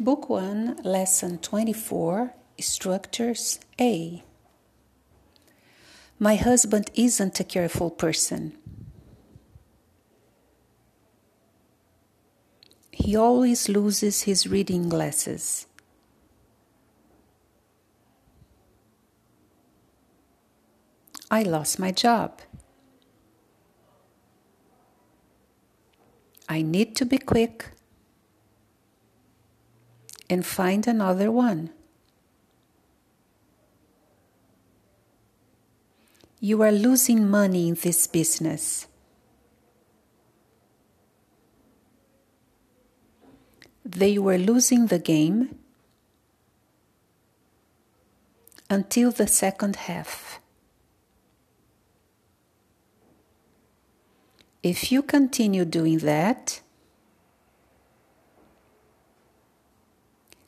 Book 1, Lesson 24 Structures A. My husband isn't a careful person. He always loses his reading glasses. I lost my job. I need to be quick and find another one. You are losing money in this business. They were losing the game until the second half. If you continue doing that,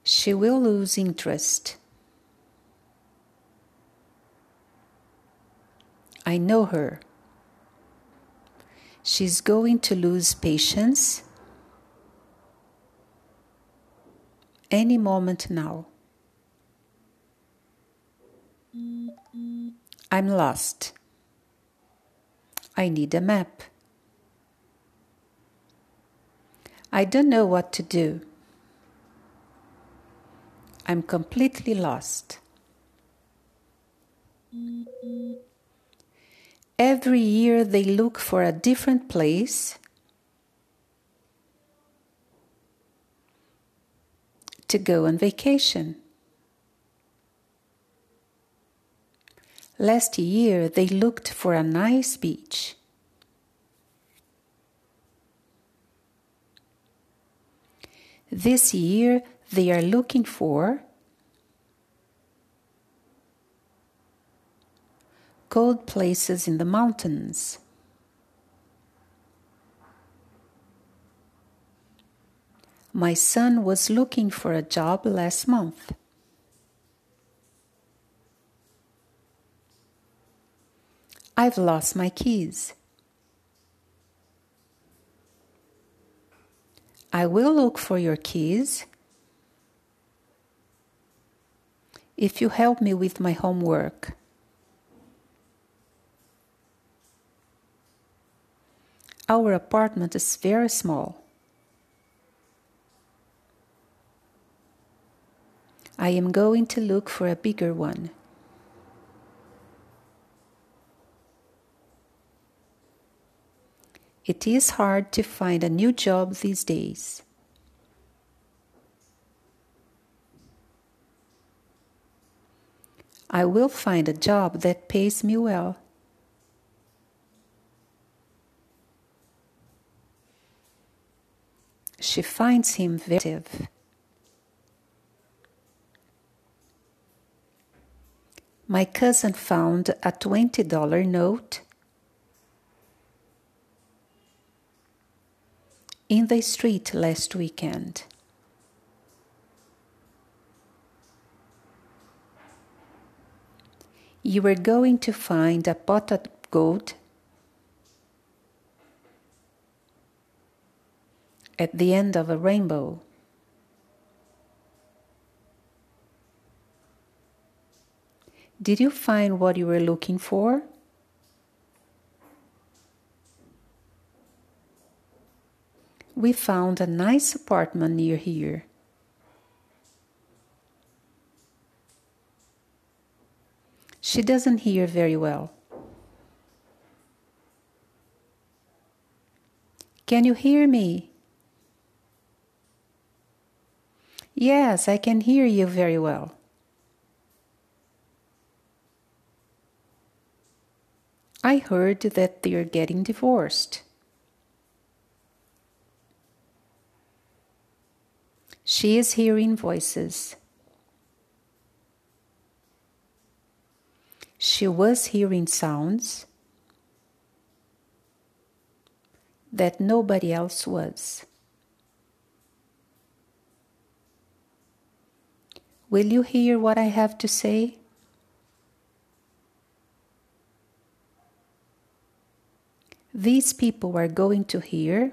she will lose interest. I know her. She's going to lose patience any moment now. I'm lost. I need a map. I don't know what to do. I'm completely lost. Every year they look for a different place to go on vacation. Last year they looked for a nice beach. This year they are looking for cold places in the mountains. My son was looking for a job last month. I've lost my keys. I will look for your keys if you help me with my homework. Our apartment is very small. I am going to look for a bigger one. It is hard to find a new job these days. I will find a job that pays me well. She finds him very My cousin found a $20 note in the street last weekend. You were going to find a pot of gold at the end of a rainbow. Did you find what you were looking for? We found a nice apartment near here. She doesn't hear very well. Can you hear me? Yes, I can hear you very well. I heard that they're getting divorced. She is hearing voices. She was hearing sounds that nobody else was. Will you hear what I have to say? these people are going to hear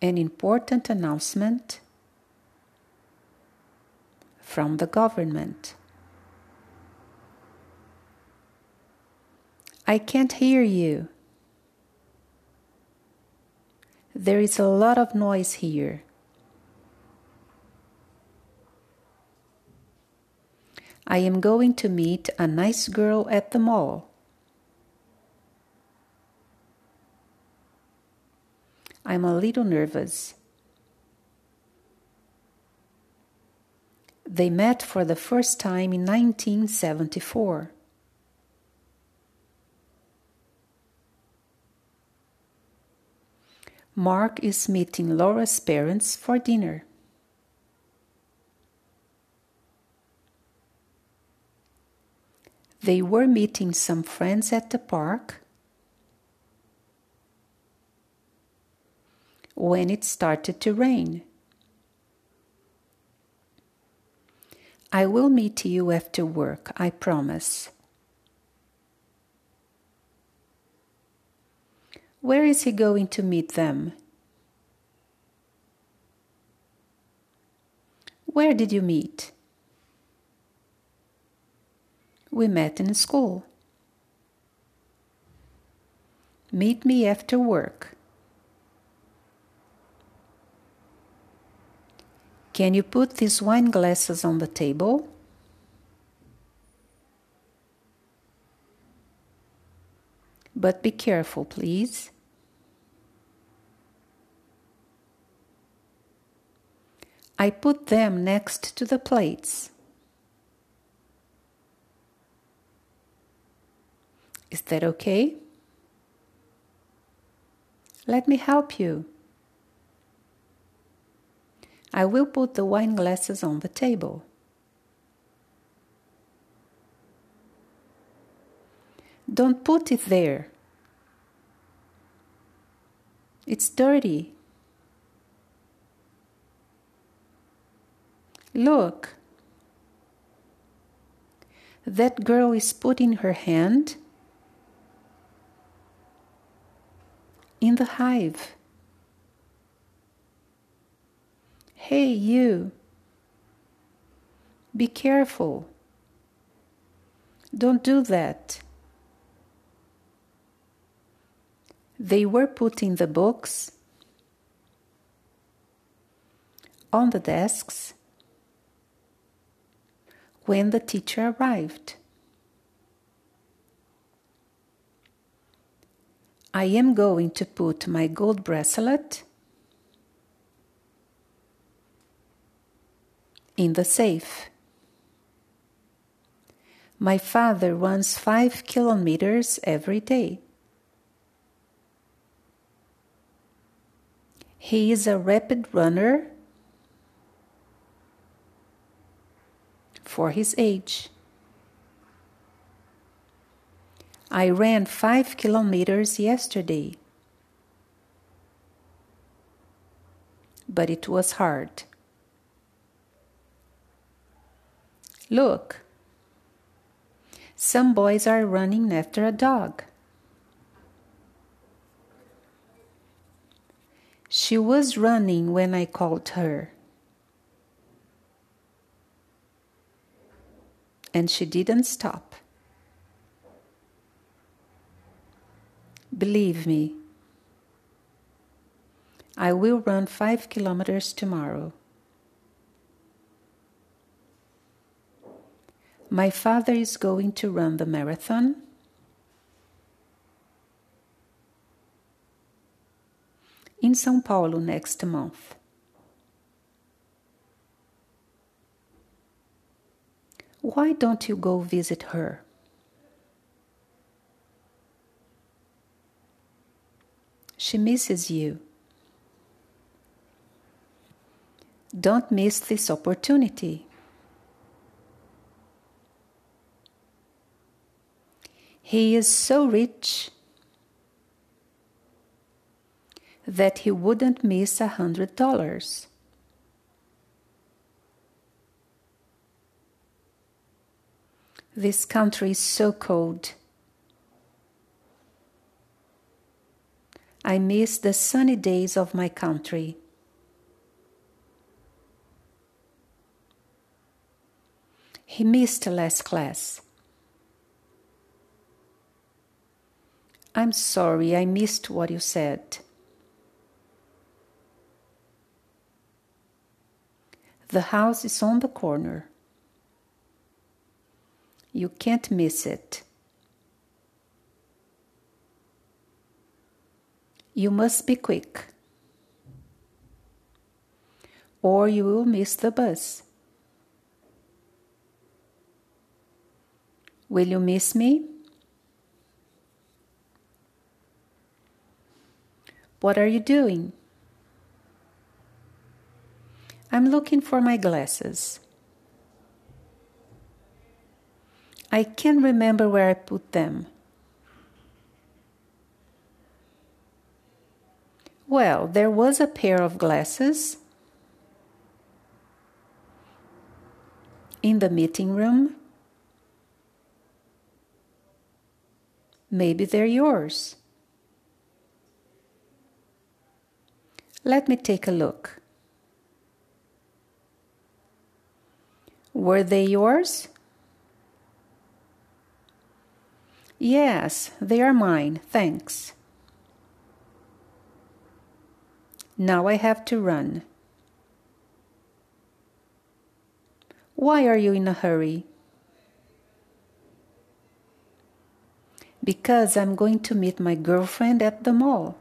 an important announcement from the government. I can't hear you. There is a lot of noise here. I am going to meet a nice girl at the mall. I'm a little nervous. They met for the first time in 1974. Mark is meeting Laura's parents for dinner. They were meeting some friends at the park when it started to rain. I will meet you after work, I promise. Where is he going to meet them? Where did you meet? We met in school. Meet me after work. Can you put these wine glasses on the table? But be careful, please. I put them next to the plates. Is that okay? Let me help you. I will put the wine glasses on the table. Don't put it there. It's dirty. Look. That girl is putting her hand in the hive. Hey, you. Be careful. Don't do that. They were putting the books on the desks when the teacher arrived. I am going to put my gold bracelet in the safe. My father runs five kilometers every day. He is a rapid runner for his age. I ran five kilometers yesterday, but it was hard. Look, some boys are running after a dog. She was running when I called her. And she didn't stop. Believe me, I will run five kilometers tomorrow. My father is going to run the marathon. In São Paulo next month. Why don't you go visit her? She misses you. Don't miss this opportunity. He is so rich that he wouldn't miss a hundred dollars. This country is so cold. I miss the sunny days of my country. He missed last class. I'm sorry, I missed what you said. The house is on the corner. You can't miss it. You must be quick, or you will miss the bus. Will you miss me? What are you doing? I'm looking for my glasses. I can't remember where I put them. Well, there was a pair of glasses in the meeting room. Maybe they're yours. Let me take a look. Were they yours? Yes, they are mine, thanks. Now I have to run. Why are you in a hurry? Because I'm going to meet my girlfriend at the mall.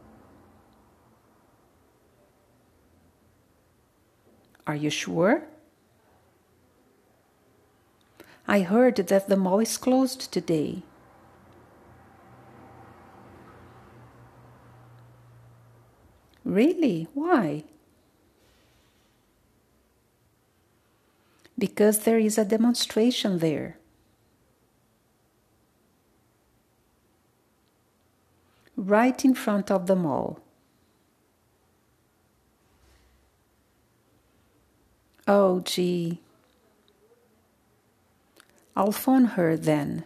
Are you sure? I heard that the mall is closed today. Really? Why? Because there is a demonstration there. Right in front of the mall. Oh, gee. I'll phone her then.